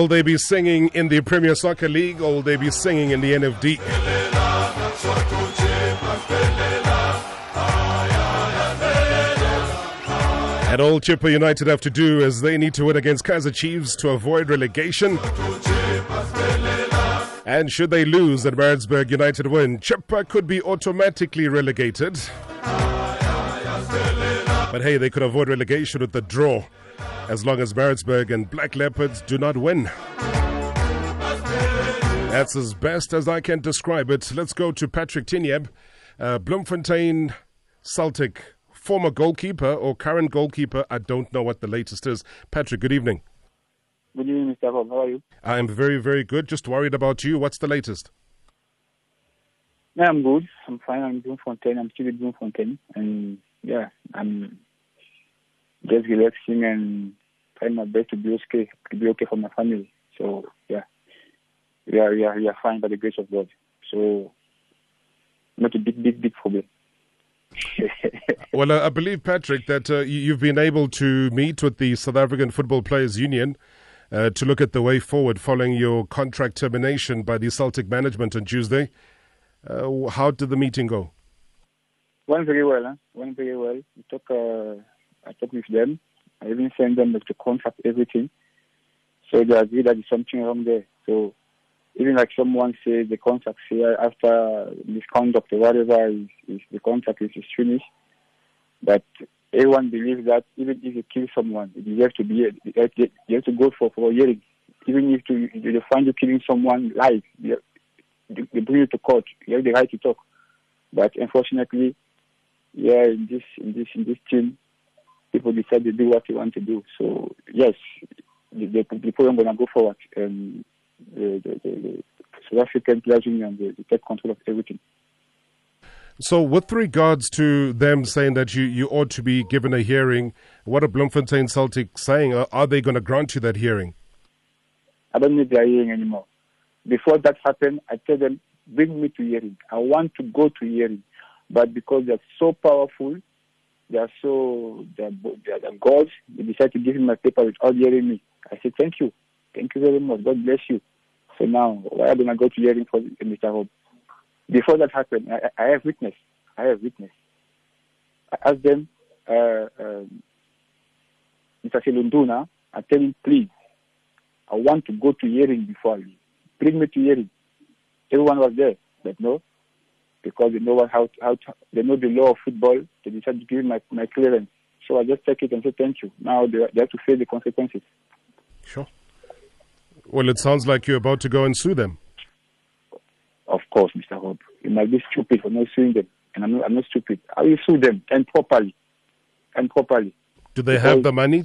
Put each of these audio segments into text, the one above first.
Will they be singing in the Premier Soccer League or will they be singing in the NFD? And all Chippa United have to do is they need to win against Kaizer Chiefs to avoid relegation. And should they lose and Maritzburg United win, Chippa could be automatically relegated. But hey, they could avoid relegation with the draw as long as Maritzburg and Black Leopards do not win. That's as best as I can describe it. Let's go to Patrick Tignyemb, uh, Bloemfontein Celtic, former goalkeeper or current goalkeeper. I don't know what the latest is. Patrick, good evening. Good evening, Mr. Bob. How are you? I'm very, very good. Just worried about you. What's the latest? Yeah, I'm good. I'm fine. I'm Bloemfontein. I'm still at Bloemfontein. And yeah, I'm just relaxing and trying my best to be okay, to be okay for my family. So yeah, we are we are we are fine by the grace of God. So not a big big big problem. well, I believe Patrick that uh, you've been able to meet with the South African Football Players Union. Uh, to look at the way forward following your contract termination by the Celtic management on Tuesday. Uh, how did the meeting go? Went very well. Huh? Went very well. We talk, uh, I talked with them. I even sent them the contract, everything. So they agree that there's something wrong there. So even like someone says the contract here after misconduct or whatever is, is the contract is, is finished, but everyone believes that even if you kill someone, you have to be you have to go for for a hearing. Even if they find you killing someone live, they, they bring you to court. You have the right to talk. But unfortunately, yeah, in this in this in this team, people decide to do what they want to do. So yes, the, the, the program gonna go forward. Um, the, the, the, South African Players Union, they, they take control of everything. So, with regards to them saying that you, you ought to be given a hearing, what are Bloemfontein Celtic saying? Are, are they going to grant you that hearing? I don't need their hearing anymore. Before that happened, I tell them, bring me to hearing. I want to go to hearing. But because they're so powerful, they are so, they're, they're, they're gods, they decide to give me my paper without hearing me. I said, thank you. Thank you very much. God bless you. So now, why am I go to hearing for Mr. Hope? Before that happened, I, I have witness. I have witness. I asked them, uh, um, Mr. Selunduna, I tell him, please, I want to go to hearing before you. Bring me to hearing. Everyone was there, but no, because they know how how to, they know the law of football. They decided to give my, my clearance. So I just take it and say thank you. Now they, they have to face the consequences. Sure. Well, it sounds like you're about to go and sue them. Of course, Mr. Hope. You might be stupid for not suing them. And I'm not, I'm not stupid. I will sue them and properly. And properly. Do they because have the money?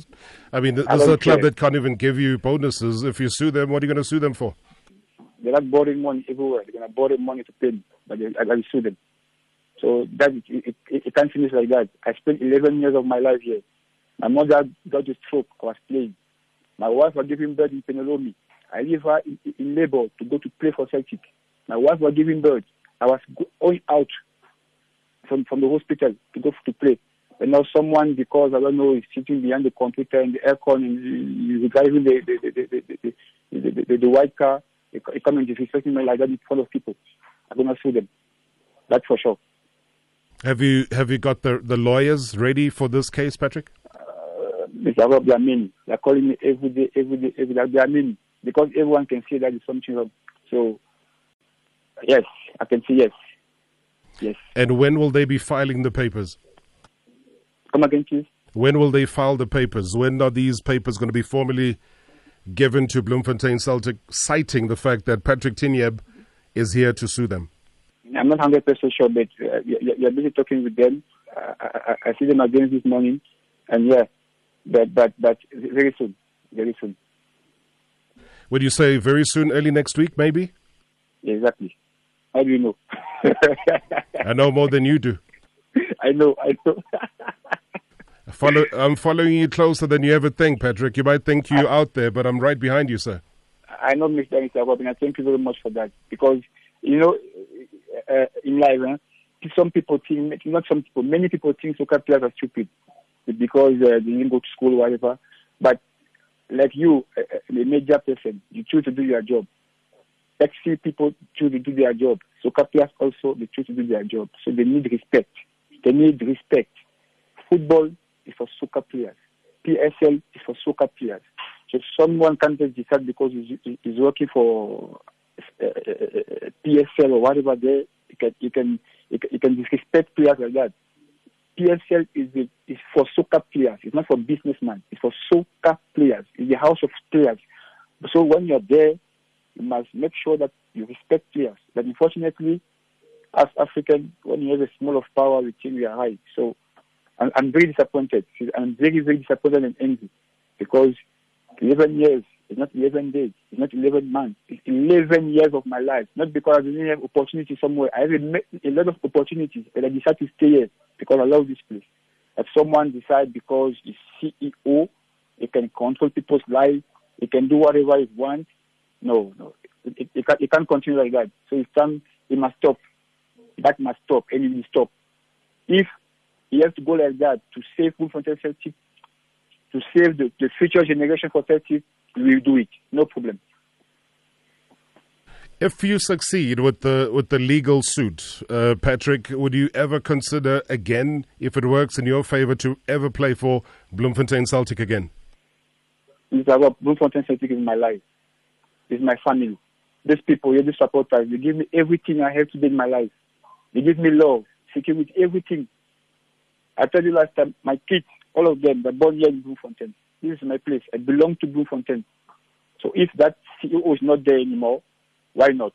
I mean, this is a club care. that can't even give you bonuses. If you sue them, what are you going to sue them for? They're not borrowing money everywhere. They're going to borrow money to pay but I, I will sue them. So that it, it, it, can't finish like that. I spent 11 years of my life here. My mother got a stroke. I was playing. My wife was giving birth in Penelope. I leave her in, in labor to go to play for Celtic. My wife was giving birth. I was going out from, from the hospital to go to play. And now someone, because I don't know, is sitting behind the computer and the aircon and driving the the the the, the, the, the, the, the white car, and disrespecting me like that front of people. I'm gonna sue them. That's for sure. Have you have you got the the lawyers ready for this case, Patrick? Uh, Mr. Rob, there are many. They're calling me every day, every day, every day. There are many because everyone can see that is something wrong. So, yes, I can see yes. Yes. And when will they be filing the papers? Come again, please. When will they file the papers? When are these papers going to be formally given to Bloemfontein Celtic, citing the fact that Patrick Tignyemb is here to sue them? I'm not 100% sure, but uh, you're busy talking with them. Uh, I, I, see them again this morning, and yeah, but, but, but very soon, very soon. Would you say very soon, early next week, maybe? Exactly. How do you know? I know more than you do. I know, I know. Follow, I'm following you closer than you ever think, Patrick. You might think you're out there, but I'm right behind you, sir. I know, Mr. Robin. I thank you very much for that. Because, you know, uh, in life, huh, some people think, not some people, many people think soccer players are stupid because uh, they didn't go to school or whatever. But like you, a, major person, you choose to do your job. XC people choose to do their job. Soccer players also, they choose to do their job. So they need respect. They need respect. Football is for soccer players. PSL is for soccer players. So someone can't just decide because he's, he's working for uh, uh, PSL or whatever there, you can, you can, you can disrespect players like that. PSL is, the, is for soccer players. It's not for businessmen. It's for soccer players. It's the house of players. So when you're there, you must make sure that you respect players. But unfortunately, as African, when you have a small of power, we think we are high. So I'm, very disappointed. I'm very, very disappointed and angry because 11 years, it's not 11 days, it's not 11 months, it's 11 years of my life. Not because I didn't have opportunity somewhere. I have a, a lot of opportunities, but I decided to stay here because I love this place. If someone decides because he's CEO, he can control people's lives, he can do whatever he wants. No, no, it, it, it, can't, it can't continue like that. So it's time, he must stop. That must stop, and he will stop. If he has to go like that to save Bloemfontein Celtic, to save the, the future generation for Celtic, we will do it. No problem. If you succeed with the with the legal suit, uh, Patrick, would you ever consider again, if it works in your favor, to ever play for Bloemfontein Celtic again? Mr. Bloemfontein Celtic is my life. It's my family. These people, here, these supporters, they give me everything I have to today in my life. They give me love, security, everything. I told you last time, my kids, all of them, they're born here in Bloemfontein. This is my place. I belong to Bloemfontein. So if that CEO is not there anymore, why not?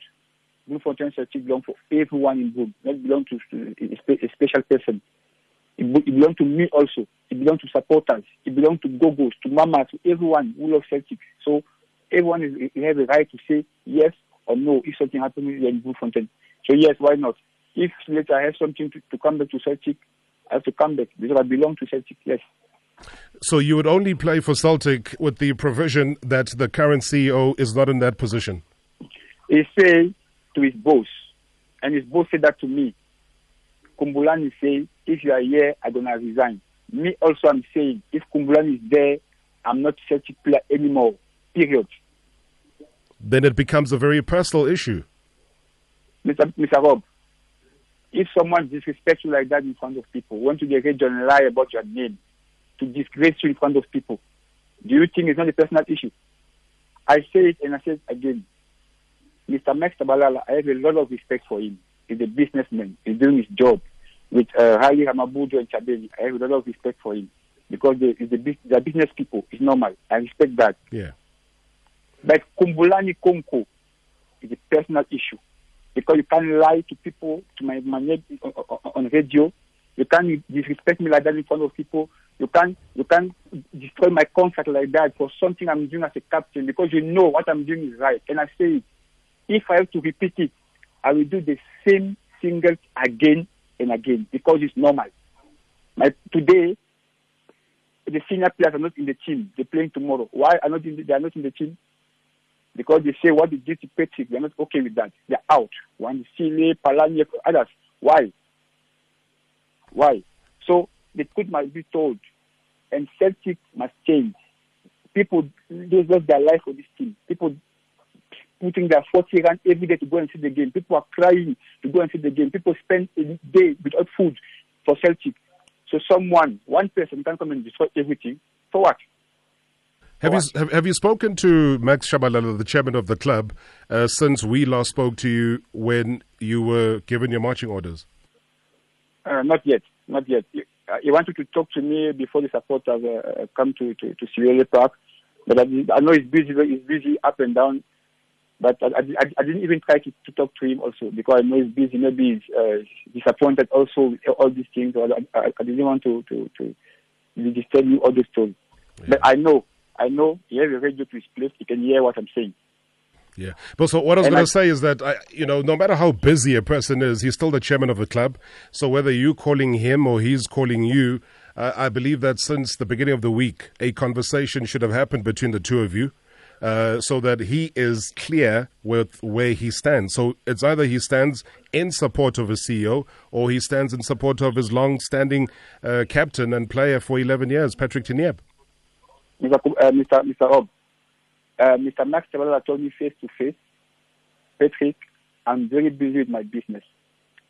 Bloemfontein Celtic belongs for everyone in Bloem, not belong to a special person. It belongs to me also. It belongs to supporters. It belongs to gogos, to mamas, to everyone who loves Celtic. So everyone is, has a right to say yes or no if something happens here in Bloemfontein. So yes, why not? If later I have something to, to come back to Celtic, I have to come back because I belong to Celtic, yes. So you would only play for Celtic with the provision that the current CEO is not in that position? He said to his boss, and his boss said that to me. Khumbulani say, if you are here, I'm going to resign. Me also, I'm saying, if Khumbulani is there, I'm not Celtic player anymore, period. Then it becomes a very personal issue. Mr. Mr. Rob, if someone disrespects you like that in front of people, want to radio and lie about your name, to disgrace you in front of people, do you think it's not a personal issue? I say it and I say it again. Mr. Max Tshabalala, I have a lot of respect for him. He's a businessman. He's doing his job. With uh, Ramabujo and Chabeli, I have a lot of respect for him because they, the, they're business people. It's normal. I respect that. Yeah. But Kumbulani Konco is a personal issue because you can't lie to people to my, my on radio. You can't disrespect me like that in front of people. You can't you can't destroy my contract like that for something I'm doing as a captain because you know what I'm doing is right. And I say If I have to repeat it, I will do the same singles again and again because it's normal. My today the senior players are not in the team. They're playing tomorrow. Why are not in the, they are not in the team? Because they say what they did to they're not okay with that. They're out. One Sile, Palanya, others. Why? Why? So the truth must be told, and Celtic must change. People they lost their life for this team. People putting their 40 rand every day to go and see the game. People are crying to go and see the game. People spend a day without food for Celtic. So someone, one person can come and destroy everything. For what? Have you have, have, you spoken to Max Tshabalala, the chairman of the club, uh, since we last spoke to you when you were given your marching orders? Uh, not yet, not yet. He, uh, he, wanted to talk to me before the supporters uh, come to to, to Sierra Park, but I, I, know he's busy. He's busy up and down. But I, I, I didn't even try to, to, talk to him also because I know he's busy. Maybe he's uh, disappointed also with all these things. I, I, didn't want to to to disturb you all the story. Yeah. But I know I know he has a radio to his place. He can hear what I'm saying. Yeah. But so what I was going to say is that, I, you know, no matter how busy a person is, he's still the chairman of the club. So whether you calling him or he's calling you, uh, I believe that since the beginning of the week, a conversation should have happened between the two of you. Uh, so that he is clear with where he stands. So it's either he stands in support of his CEO or he stands in support of his long standing uh, captain and player for 11 years, Patrick Tignyemb. Mr. Uh, Mr. Mr. Rob, uh, Mr. Max Tshabalala told me face to face, Patrick, I'm very busy with my business.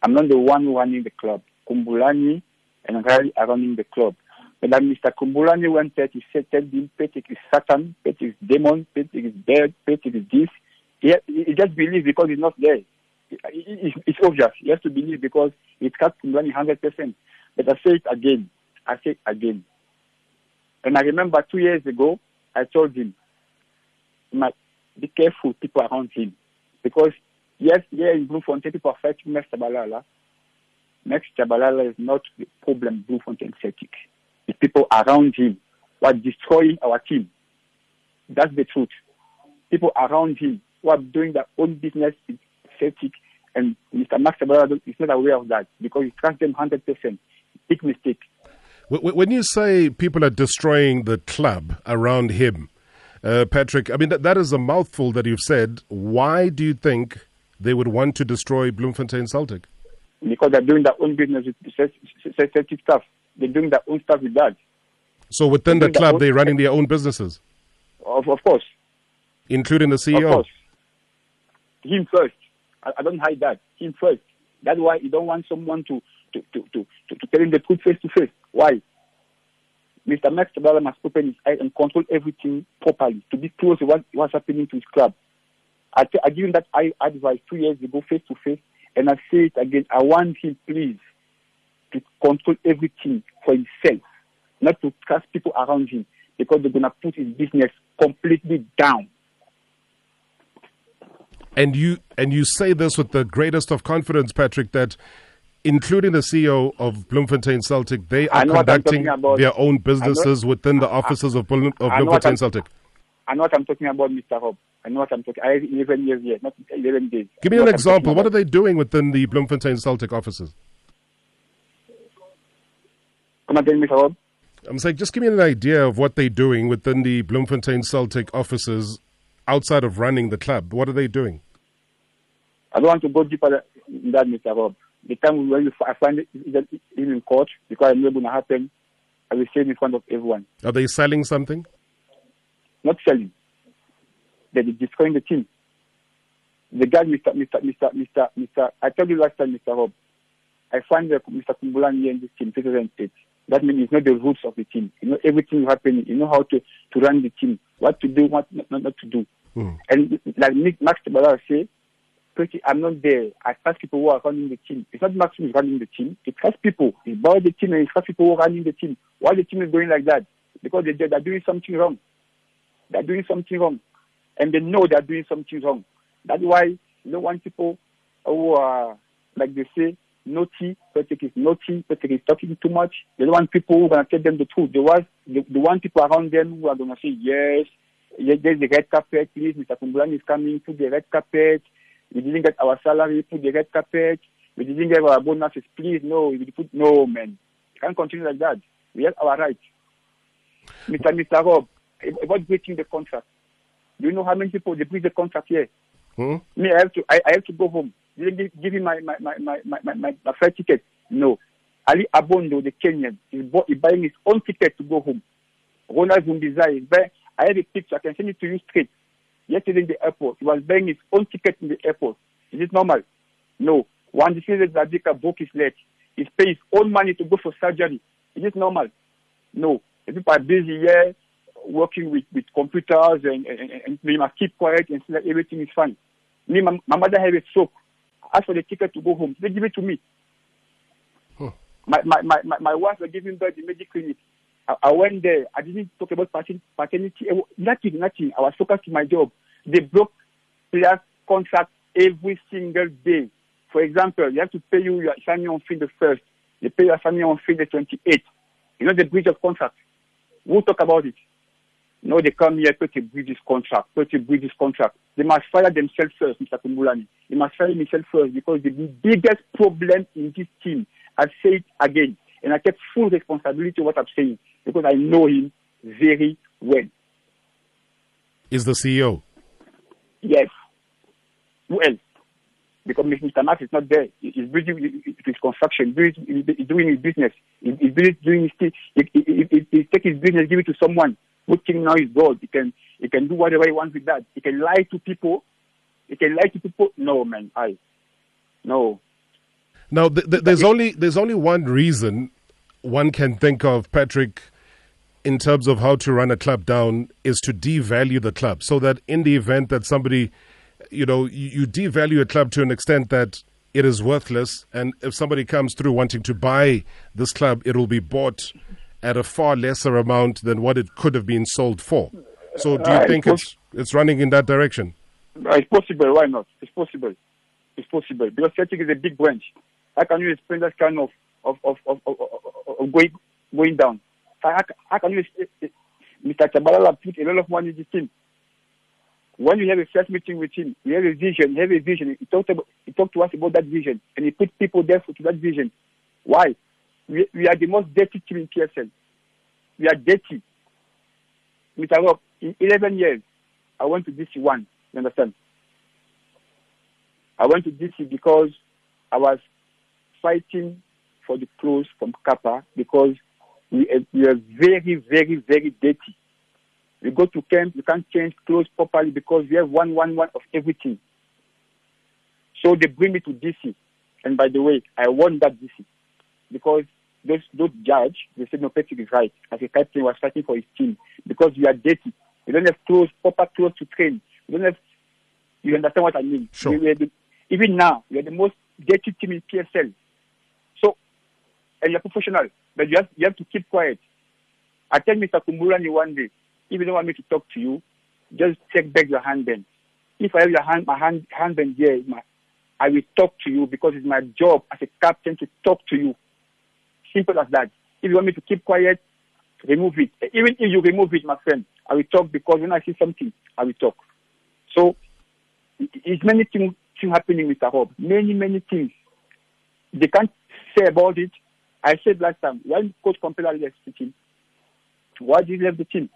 I'm not the one running the club. Khumbulani and Riley are running the club. But then Mr. Khumbulani went there, he said, tell him, Patrick is Satan, Patrick is demon, Patrick is bad, Patrick is this. He, he just believes because he's not there. It's obvious. He has to believe because it cuts Khumbulani 100%. But I say it again. I say it again. And I remember two years ago, I told him, be careful people around him. Because yes, here in Bloemfontein, people are fighting Max Tshabalala. Max Tshabalala is not the problem Bloemfontein Celtic. The people around him who are destroying our team. That's the truth. People around him who are doing their own business in Celtic, and Mr. Max Tshabalala is not aware of that because he trusts them 100%. Big mistake. When you say people are destroying the club around him, uh, Patrick, I mean, that, that is a mouthful that you've said. Why do you think they would want to destroy Bloemfontein Celtic? Because they're doing their own business with Celtic stuff. They're doing their own stuff with that. So within they're the club, they're running their own businesses? Of, of course. Including the CEO? Of course. Him first. I, I don't hide that. Him first. That's why you don't want someone to, to, to, to, to, to tell him the truth face to face. Why? Mr. Max Tshabalala must open his eyes and control everything properly to be close to what, what's happening to his club. I, t- I gave him that I advice two years ago, face to face, and I say it again. I want him, please, to control everything for himself, not to trust people around him, because they're going to put his business completely down. And you and you say this with the greatest of confidence, Patrick, that including the CEO of Bloemfontein Celtic, they are conducting their own businesses within the offices I, of, Bloem, of Bloemfontein Celtic. I know what I'm talking about, Mr. Rob. I know what I'm talking. I have 11 years here, not 11 days. Give me an example. What are they doing within the Bloemfontein Celtic offices? Come again, Mr. I'm saying, just give me an idea of what they're doing within the Bloemfontein Celtic offices outside of running the club. What are they doing? I don't want to go deeper than that, Mr. Rob. The time when you, I find it even in court, because I know it's going to happen, I will say it in front of everyone. Are they selling something? Not selling. They're destroying the team. The guy, Mr. Mr. Mr. Mr. Mr. I told you last time, Mr. Rob, I find that Mr. Khumbulani in this team, 2008. That means it's not the roots of the team. You know everything happening. You know how to, to run the team, what to do, what not, not, not to do. Mm. And like Nick Max Tshabalala say, I'm not there. I trust people who are running the team. It's not Max who is running the team. It trusts people. It's about the team and it trusts people who are running the team. Why the team is going like that? Because they, they're doing something wrong. They're doing something wrong. And they know they're doing something wrong. That's why you don't want people who are, like they say, naughty, Patrick is naughty, Patrick is talking too much. They don't want people who are going to tell them the truth. They want, they, they want people around them who are going to say, yes, there's the red carpet, please, Mr. Khumbulani is coming, to the red carpet. We didn't get our salary, we put the red carpet. We didn't get our bonuses, please, no. We put, no, man. can't continue like that. We have our rights. Mr. Mr. Rob, about breaching the contract. Do you know how many people they breach the contract here? Hmm? Me, I have to, I, I have to go home. They give, give him my, my, my, my, my, my, my, my flight ticket? No. Ali Abondo, the Kenyan, is buying his own ticket to go home. Ronald Pfumbidzai is buying, I have a picture, I can send it to you straight. Yesterday in the airport, he was buying his own ticket in the airport. Is it normal? No. One decision that Zadika book his leg. He's paying his own money to go for surgery. Is it normal? No. The people are busy here working with, with computers and, and, and they must keep quiet and say that everything is fine. Me, my, my mother had a stroke. Asked for the ticket to go home. They give it to me. Huh. My, my, my, my, my wife was giving birth in medical clinic. I, I, went there. I didn't talk about paternity. Eh, nothing, nothing. I was focused on my job. They broke players' contract every single day. For example, you have to pay you your family on fee the first. They pay your family on fee the 28th. You know the breach of contract. We'll talk about it. No, they come here to breach this contract, to breach this contract. They must fire themselves first, Mr. Khumbulani. They must fire themselves first because the biggest problem in this team, I say it again, and I take full responsibility of what I'm saying because I know him very well. Is the CEO? Yes. Who else? Because Mr. Max is not there. He's busy his construction, he's doing his business. He's busy doing his he take his business, give it to someone good thing now is God. He can he can do whatever he wants with that. He can lie to people. He can lie to people. No, man, I no. Now, th- th- there's only there's only one reason one can think of Patrick in terms of how to run a club down is to devalue the club, so that in the event that somebody, you know, you, you devalue a club to an extent that it is worthless, and if somebody comes through wanting to buy this club, it will be bought at a far lesser amount than what it could have been sold for. So, do you Uh, think it it's it's running in that direction? Uh, It's possible. Why not? It's possible. It's possible because Celtic is a big branch. How can you explain that kind of of of of, of, of, going going down? How, how- can you? Eh, eh, Mr. Tshabalala put a lot of money in the team. When you have a first meeting with him, you have a vision. You have a vision. He talked about, he talked to us about that vision, and he put people there for, to that vision. Why? We, we are the most dirty team in PSL. We are dirty. Mr. Rob, in 11 years, I went to DC one. You understand? I went to DC because I was fighting for the clothes from Kappa because we, uh, we are very, very, very dirty. We go to camp, you can't change clothes properly because we have one, one, one of everything. So they bring me to DC. And by the way, I won that DC because those those judge they said no Patrick is right. As a captain was fighting for his team because we are dirty. We don't have clothes, proper clothes to train. We don't have you understand what I mean? Sure. We, we the, even now, we are the most dirty team in PSL. And you're professional, but you have, you have to keep quiet. I tell Mr. Khumbulani one day, if you don't want me to talk to you, just take back your handband. If I have your hand, my hand, handband here, my, I will talk to you because it's my job as a captain to talk to you. Simple as that. If you want me to keep quiet, remove it. Even if you remove it, my friend, I will talk because when I see something, I will talk. So, it- it's many things, things happening with Rob. Many, many things. They can't say about it. I said last time, when Coach Komphela left the team, why did he leave the team?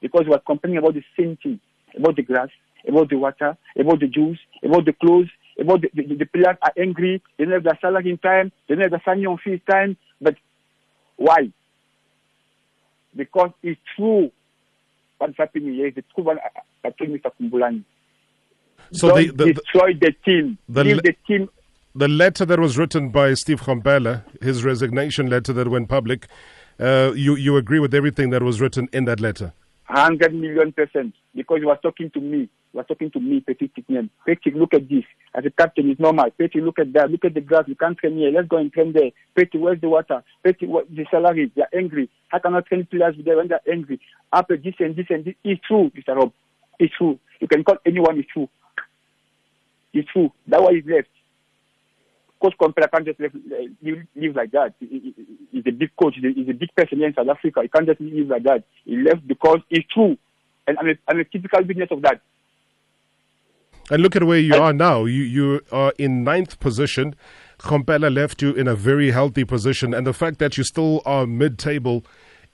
Because he was complaining about the same thing, about the grass, about the water, about the juice, about the clothes, about the, the, the players are angry, they don't have their salary in time, they don't have their signing on fee time. But why? Because it's true what's happening here. It's uh, the true I, I told Mr. Khumbulani. So Don't the, the, destroy the team. the Leave the team. The letter that was written by Steve Komphela, his resignation letter that went public, uh, you you agree with everything that was written in that letter? 100 million percent because he was talking to me. He was talking to me, Petit Tiknen. Petit, look at this. As a captain, it's normal. Petit, look at that. Look at the grass. You can't train here. Let's go and train there. Petit, where's the water? Petit, what, the salary? They're angry. I train players there when they're angry? After this and this and this. It's true, Mr. Rob. It's true. You can call anyone. It's true. It's true. That's why he's left. Coach Komphela can't just live, live, live like that. He- he- he- He's a big coach. He's a, big person here in South Africa. He can't just live like that. He left because it's true. And I'm a, I'm a typical witness of that. And look at where you I- are now. You you are in ninth position. Komphela left you in a very healthy position, and the fact that you still are mid-table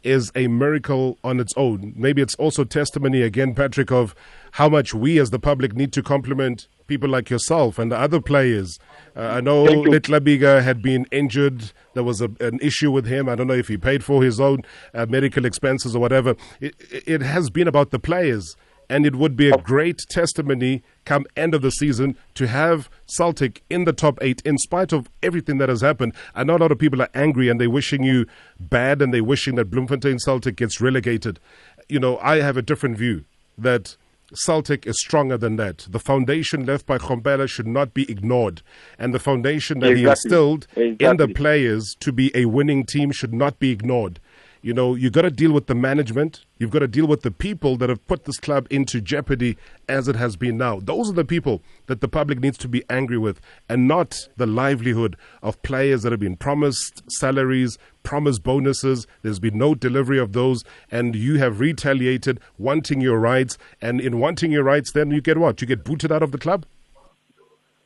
is a miracle on its own. Maybe it's also testimony again, Patrick, of how much we as the public need to compliment people like yourself and the other players. Uh, I know. Litlabiga had been injured. There was a, an issue with him. I don't know if he paid for his own uh, medical expenses or whatever. It, it has been about the players. And it would be a great testimony come end of the season to have Celtic in the top eight in spite of everything that has happened. I know a lot of people are angry and they're wishing you bad and they're wishing that Bloemfontein Celtic gets relegated. You know, I have a different view that Celtic is stronger than that. The foundation left by Komphela should not be ignored. And the foundation that he Exactly. instilled in the players to be a winning team should not be ignored. You know, you've got to deal with the management. You've got to deal with the people that have put this club into jeopardy as it has been now. Those are the people that the public needs to be angry with, and not the livelihood of players that have been promised salaries, promised bonuses. There's been no delivery of those, and you have retaliated, wanting your rights. And in wanting your rights, then you get what? You get booted out of the club.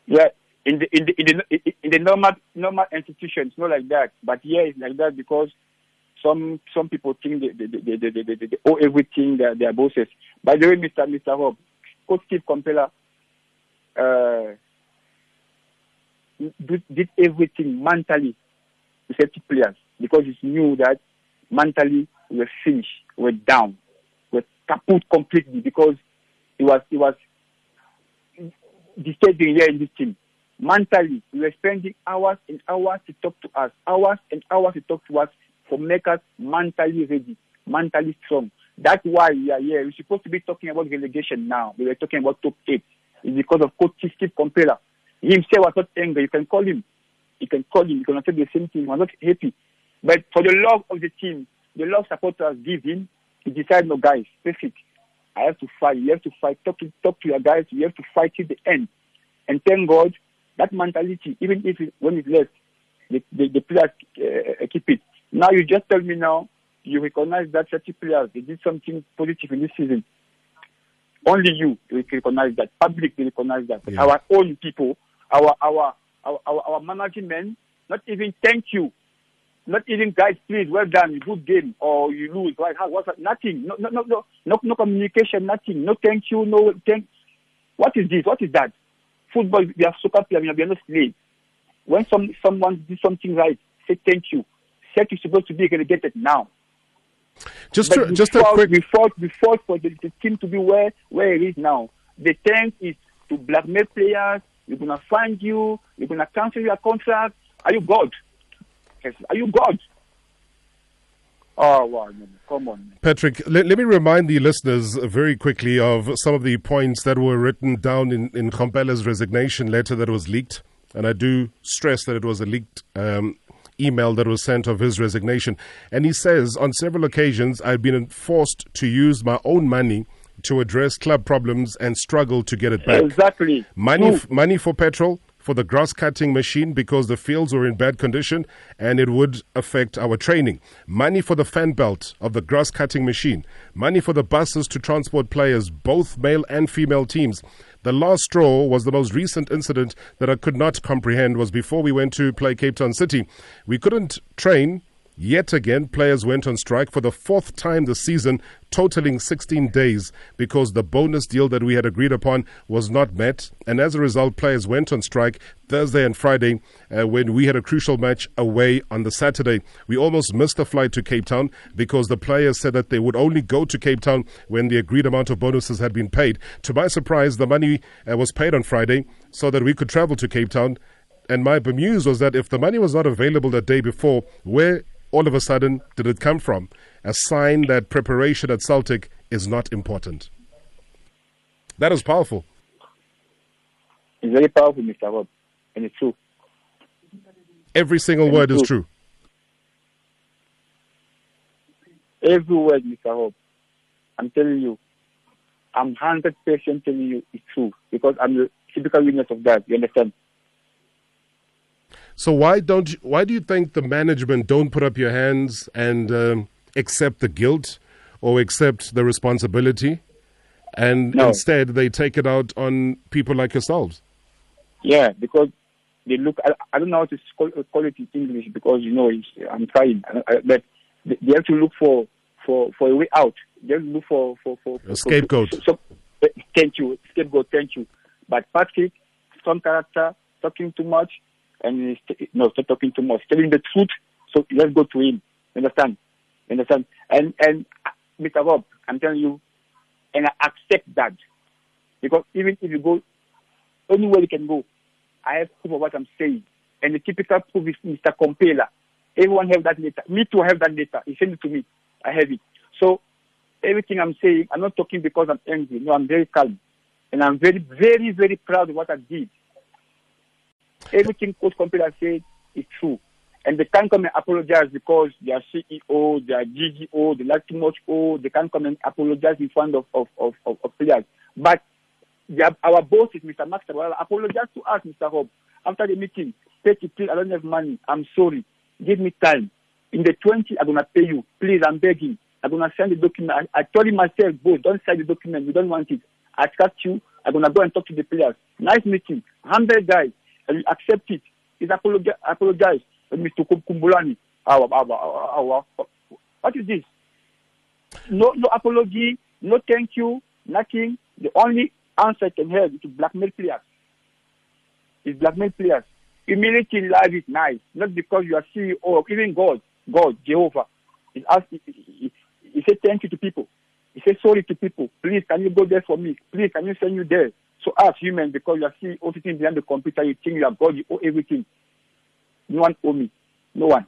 Yeah, in the in the in the, in the normal normal institutions, not like that. But yeah, it's like that because some some people think they they, they, they, they, they, they owe everything their their bosses. By the way, Mr. Mr. Rob, Coach Steve Komphela uh, did, did everything mentally to players because he knew that mentally we were finished, we were down. We were kaput completely because he was he was disturbing here in this team. Mentally, we were spending hours and hours to talk to us, hours and hours to talk to us for make us mentally ready, mentally strong. That's why we are here. We're supposed to be talking about relegation now. We were talking about top eight. It's because of Coach Steve Komphela. He himself was not angry. You can call him. You can call him. You can say the same thing. He was not happy. But for the love of the team, the love supporters give him, he decided, no, guys, perfect. I have to fight. You have to fight. Talk to talk to your guys. You have to fight till the end. And thank God that mentality, even if it, when it's left, the, the, the players uh, keep it. Now you just tell me now you recognize that 30 players they did something positive in this season. Only you recognize that. Public recognize that. Yeah. Our own people, our our our our, our management, not even thank you. Not even guys, please, well done, good game, or you lose, right? How, what's that? Nothing. No, no, no, no, no, no communication, nothing. No thank you, no thank. What is this? What is that? Football, we are soccer players, we are not slaves. When some someone did something right, say thank you. Say you're supposed to be relegated now. Just to, just a quick. We fought, we fought for the, the, team to be where where it is now. The thank is to blackmail players. We're gonna find you. We're gonna cancel your contract. Are you God? Are you God? Oh, wow, come on. Patrick, let, let me remind the listeners very quickly of some of the points that were written down in, in Komphela's resignation letter that was leaked. And I do stress that it was a leaked um, email that was sent of his resignation. And he says, on several occasions, I've been forced to use my own money to address club problems and struggle to get it back. Exactly. Money, f- money for petrol, for the grass cutting machine because the fields were in bad condition and it would affect our training. Money for the fan belt of the grass cutting machine. Money for the buses to transport players, both male and female teams. The last straw was the most recent incident that I could not comprehend was before we went to play Cape Town City. We couldn't train Yet again, players went on strike for the fourth time this season, totaling 16 days, because the bonus deal that we had agreed upon was not met. And as a result, players went on strike Thursday and Friday uh, when we had a crucial match away on the Saturday. We almost missed the flight to Cape Town because the players said that they would only go to Cape Town when the agreed amount of bonuses had been paid. To my surprise, the money uh, was paid on Friday so that we could travel to Cape Town. And my bemuse was that if the money was not available the day before, where all of a sudden did it come from? A sign that preparation at Celtic is not important. That is powerful. It's very powerful, Mr. Rob, and it's true. Every single and word is true. Every word, Mr. Rob. I'm telling you, I'm 100% telling you it's true because I'm the typical witness of that. You understand? So why don't you, why do you think the management don't put up your hands and um, accept the guilt or accept the responsibility, and no. instead they take it out on people like yourselves? Yeah, because they look. I, I don't know how to call, it in English because you know I'm trying, but they have to look for for for a way out. They have to look for for for, a scapegoat. For, so, uh, thank you, scapegoat. Thank you. But Patrick, some character, talking too much, and no, stop talking too much, telling the truth. So let's go to him. Understand? Understand? And and Mr. Rob, I'm telling you, and I accept that because even if you go anywhere you can go, I have proof of what I'm saying. And the typical proof is Mr. Komphela. Everyone have that letter. Me too have that letter. He sent it to me. I have it. So everything I'm saying, I'm not talking because I'm angry. No, I'm very calm. And I'm very, very, very proud of what I did. Everything Coach Komphela said is true. And they can't come and apologize because they are CEO, they are GGO, they like too much O, they can't come and apologize in front of, of, of, of, of players. But are, our boss is Mr. Max Well, apologize to us, Mr. Hobb. After the meeting, take it, please, I don't have money. I'm sorry. Give me time. In the 20, I'm going to pay you. Please, I'm begging. I'm going to send the document. I, I told him myself, boss, don't sign the document. We don't want it. I trust you. I'm going to go and talk to the players. Nice meeting. Humble guy and accept it. He's apologize, apologize. Mr. Khumbulani. Our, our, our. What is this? No, no apology, no thank you, nothing. The only answer I can have is to blackmail players. Is blackmail players. Humility in life is nice, not because you are CEO or even God, God, Jehovah. He, he, he said thank you to people. He says sorry to people. Please, can you go there for me? Please, can you send you there? So us humans, because you are still all sitting behind the computer, you think you are God, you owe everything. No one owe me. No one.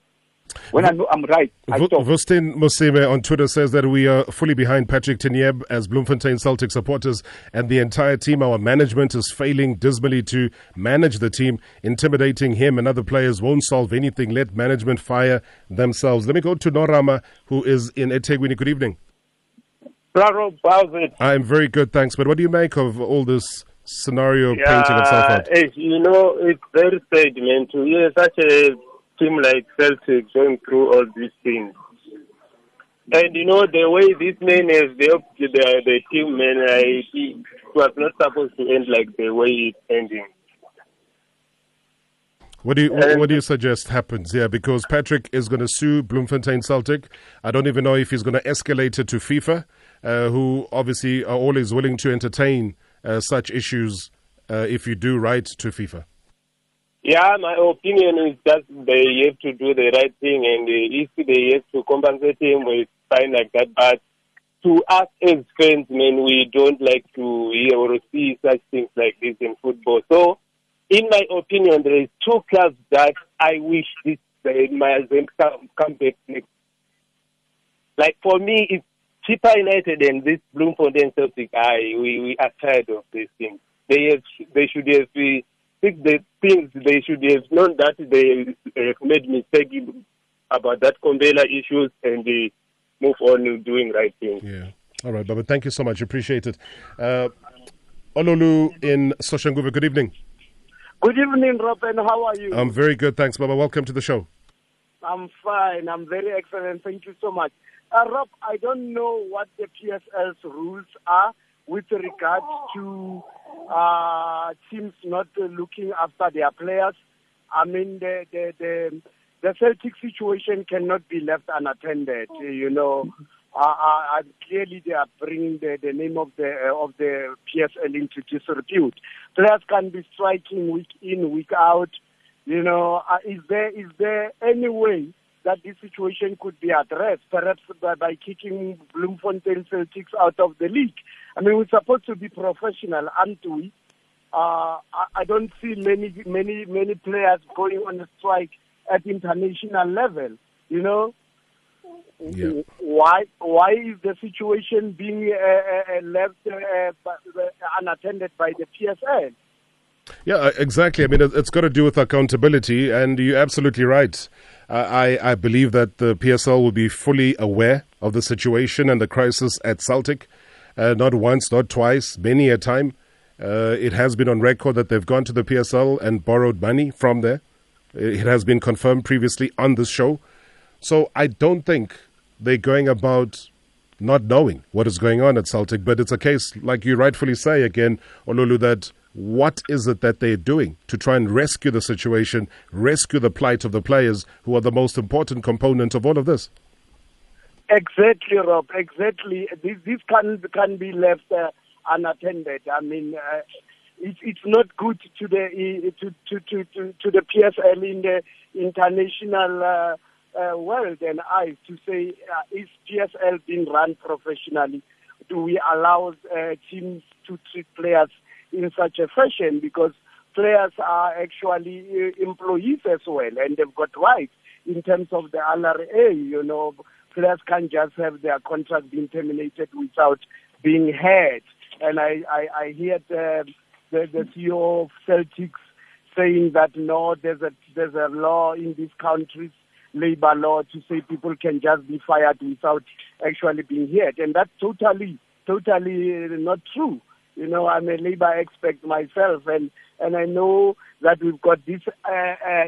When I know I'm right, I V- talk. Vustin Musime on Twitter says that we are fully behind Patrick Tignyemb as Bloemfontein Celtic supporters and the entire team. Our management is failing dismally to manage the team. Intimidating him and other players won't solve anything. Let management fire themselves. Let me go to Norama, who is in eThekwini. Good evening. Bravo, Balvin. I'm very good, thanks. But what do you make of all this scenario painting itself out? eh, you know, it's very sad, man, to hear such a team like Celtic going through all these things. And you know, the way this man has helped the, the team, man, I, it was not supposed to end like the way it's ending. What do you what, what do you suggest happens here? Because Patrick is going to sue Bloemfontein Celtic. I don't even know if he's going to escalate it to FIFA, uh, who obviously are always willing to entertain such issues uh, if you do write to FIFA. Yeah, my opinion is that they have to do the right thing, and uh, if they have to compensate him, with fine like that. But to us as fans, man, we don't like to hear or see such things like this in football. So, in my opinion, there is two clubs that I wish this they might come, come back next. Like for me, it's Chippa United and this Bloemfontein Celtic. I we, we are tired of these things. They have, they should have uh, fixed the things. They should have known that they have made mistake about that Komphela issues and they move on doing right things. Yeah. All right, Baba. Thank you so much. Appreciate it. Uh, Ololu in Soshanguve. Good evening. Good evening, Rob, and how are you? I'm very good, thanks, Baba. Welcome to the show. I'm fine. I'm very excellent. Thank you so much. Uh, Rob, I don't know what the PSL's rules are with regard to uh, teams not looking after their players. I mean, the, the, the, the Celtic situation cannot be left unattended. You know, uh, uh, clearly they are bringing the, the name of the uh, of the PSL into disrepute. Players can be striking week in, week out. You know, uh, is there is there any way that this situation could be addressed, perhaps by, by kicking Bloemfontein Celtics out of the league? I mean, we're supposed to be professional, aren't we? Uh, I, I don't see many many many players going on a strike at international level. You know, Yeah. why why is the situation being uh, uh, left uh, by- unattended by the PSL? Yeah, uh, exactly. I mean, it's got to do with accountability, and you're absolutely right. Uh, I, I believe that the PSL will be fully aware of the situation and the crisis at Celtic. Uh, not once, not twice, many a time. Uh, it has been on record that they've gone to the PSL and borrowed money from there. It has been confirmed previously on this show. So I don't think they're going about not knowing what is going on at Celtic, but it's a case, like you rightfully say again, Olulu, that what is it that they're doing to try and rescue the situation, rescue the plight of the players who are the most important component of all of this? Exactly, Rob. Exactly. This this can can be left uh, unattended. I mean, uh, it's it's not good to the to to to to, to the PSL in the international uh, uh, world and eyes to say uh, is PSL being run professionally? Do we allow uh, teams to treat players in such a fashion? Because players are actually uh, employees as well, and they've got rights in terms of the LRA. You know, players can't just have their contract being terminated without being heard. And I, I, I hear the, the, the CEO of Celtics saying that no, there's a there's a law in these countries, labor law, to say people can just be fired without actually being heard, and that's totally totally not true. You know, I'm a labor expert myself, and and I know that we've got this uh, uh,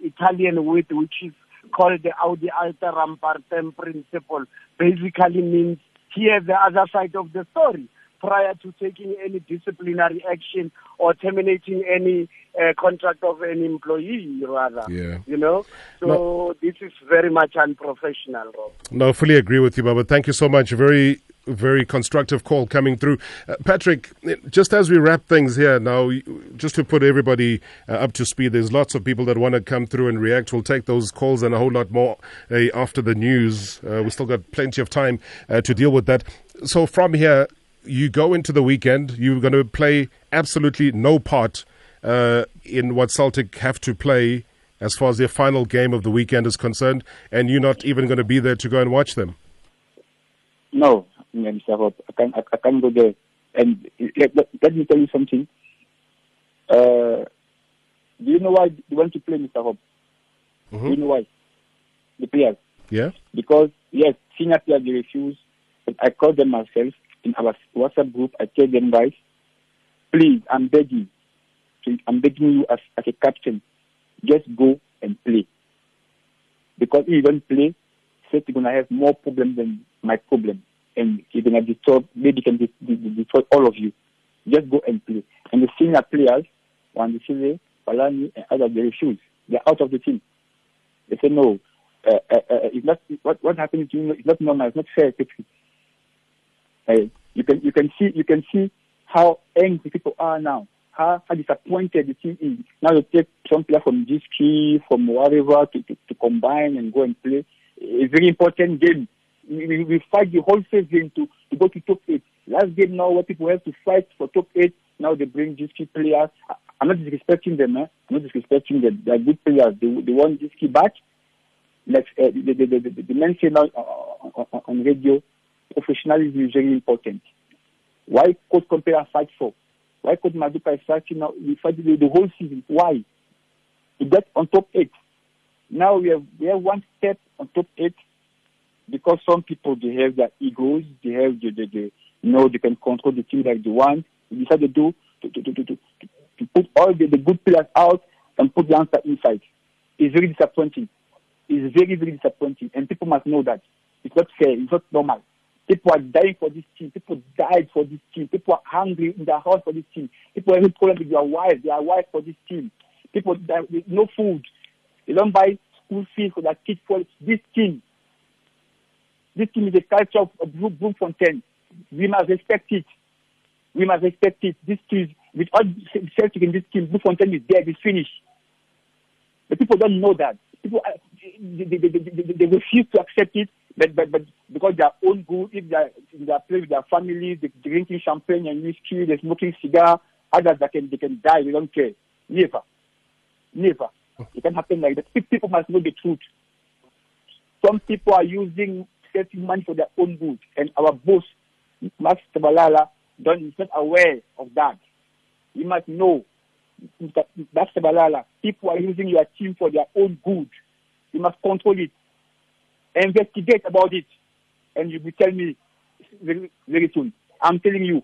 Italian word which is called the Audi Alteram Partem principle. Basically means hear the other side of the story prior to taking any disciplinary action or terminating any uh, contract of an employee, rather. Yeah. You know, so No. this is very much unprofessional, Rob. No, I fully agree with you, Baba. Thank you so much. Very very constructive call coming through. Uh, Patrick, just as we wrap things here now, just to put everybody uh, up to speed, there's lots of people that want to come through and react. We'll take those calls and a whole lot more uh, after the news. Uh, we've still got plenty of time uh, to deal with that. So from here, you go into the weekend, you're going to play absolutely no part uh, in what Celtic have to play as far as their final game of the weekend is concerned, and you're not even going to be there to go and watch them. No, I can't, I, I can't go there. And let, let, me tell you something. Uh, do you know why they want to play, Mr. Hope? Mm-hmm. Do you know why? The players. Yeah? Because, yes, senior players, they refuse. But I call them myself in our WhatsApp group. I tell them, guys, please, I'm begging. I'm begging you as, as a captain, just go and play. Because if you don't play, you're going to have more problems than my problem. And going to destroy, maybe can destroy all of you. Just go and play. And the senior players, Wandisile, Palani, and others, they refuse. They're out of the team. They say, no, uh, uh, uh, it's not, what, what happened to you, it's not normal, it's not fair, Uh, you can you can see you can see how angry people are now how, how disappointed the team is. Now you take some player from GSK, from whatever, to, to, to combine and go and play. It's a very important game. We, we fight the whole season to, to go to top eight. Last game now where people have to fight for top eight, now they bring GSK players. I'm not disrespecting them, eh? I'm not disrespecting them. They are good players. They, they want GSK back. Like uh, the, the, the, the, the men say now on, on, on radio, professionalism is very important. Why could compare fight for? Why could Maduka start now? We fight the, the whole season. Why? To get on top eight. Now we have we have one step on top eight because some people they have their egos, they have the, the, the you know they can control the team like they want. We decide to do to, to, to, to, to, put all the, the good players out and put the answer inside. It's very disappointing. It's very, very disappointing. And people must know that. It's not fair, it's not normal. People are dying for this team. People died for this team. People are hungry in their house for this team. People are having problems with their wives. They are wives for this team. People die with no food. They don't buy school fees for their kids for this team. This team is a culture of, Bloemfontein. We must respect it. We must respect it. This team, with all Celtic in this team, Bloemfontein is dead. It's finished. But people don't know that. People, uh, they, they, they, they refuse to accept it but, but, but because their own good, if they are, they are playing with their families, they're drinking champagne and whiskey, they're smoking cigar, others that can, they can die, they don't care. Never. Never. Oh. It can happen like that. People must know the truth. Some people are using saving money for their own good, and our boss, Max Tshabalala, don't, is not aware of that. You must know, Max Tshabalala, people are using your team for their own good. You must control it investigate about it, and you will tell me very, very soon. I'm telling you,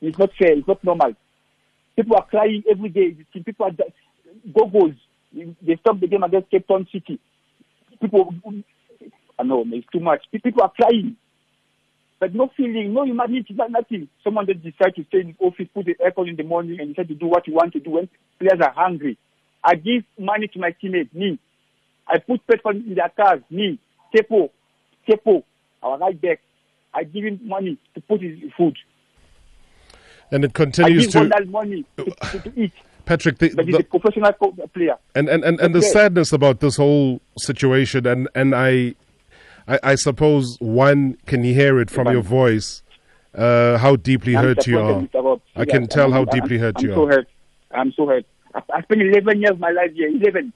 it's not fair. It's not normal. People are crying every day. People are goggles. They stopped the game against Cape Town City. People, Know it's too much. People are crying, but no feeling, no humanity, nothing. Someone that decide to stay in the office, put the aircon in the morning, and decide to do what you want to do when players are hungry. I give money to my teammates, me. I put petrol in their cars, me, Tepo, Tepo, our right back. I give him money to put his food. And it continues I give to. money to, to, to uh, eat. Patrick, the, but he's the, a professional player. And and, and, and the sadness about this whole situation, and and I, I, I suppose one can hear it from your voice, uh, how deeply I'm hurt you are. I can tell I'm, how deeply hurt I'm you so are. Hurt. I'm so hurt. I, I spent 11 years of my life here. 11.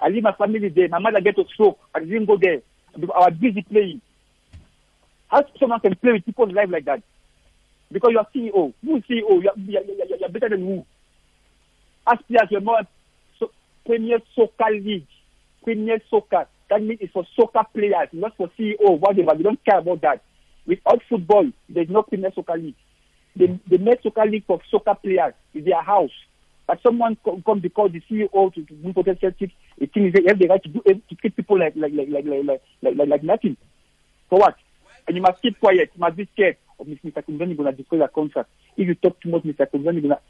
I leave my family there. My mother get a stroke. I didn't go there. I was busy playing. How someone can play with people's life like that? Because you are CEO. Who is CEO? You are, you are, you are, better than who? As players, you are more so, Premier Soccer League. Premier Soccer. That means it's for soccer players, not for CEO, whatever. We don't care about that. Without football, there's no Premier Soccer League. They, they make soccer league for soccer players. It's their house. But someone come, because the CEO to, to do potential Celtic, it thinks they have the right to do eh, to treat people like like like like like like, like, like nothing. For what? And you must keep quiet. You must be scared. Oh, or Mr. Kunzani gonna destroy your contract. If you talk too much, Mr. Kunzani gonna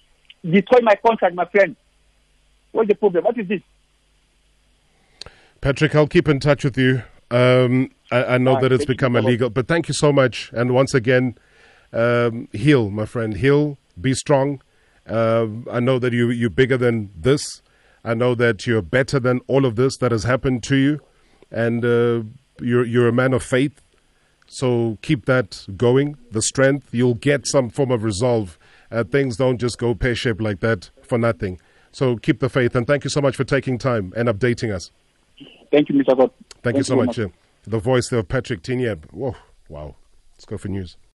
destroy my contract, my friend. What's the problem? What is this? Patrick, I'll keep in touch with you Um, I, I, know Ah, that it's become illegal, but thank you so much. And once again, um, heal, my friend. Heal. Be strong. Um, I know that you you're bigger than this. I know that you're better than all of this that has happened to you, and uh, you're you're a man of faith. So keep that going. The strength you'll get some form of resolve. Uh, things don't just go pear shaped like that for nothing. So keep the faith, and thank you so much for taking time and updating us. Thank you, Mr. God. Thank, you so much. uh, The voice of Patrick Tignyemb. Whoa, wow. Let's go for news.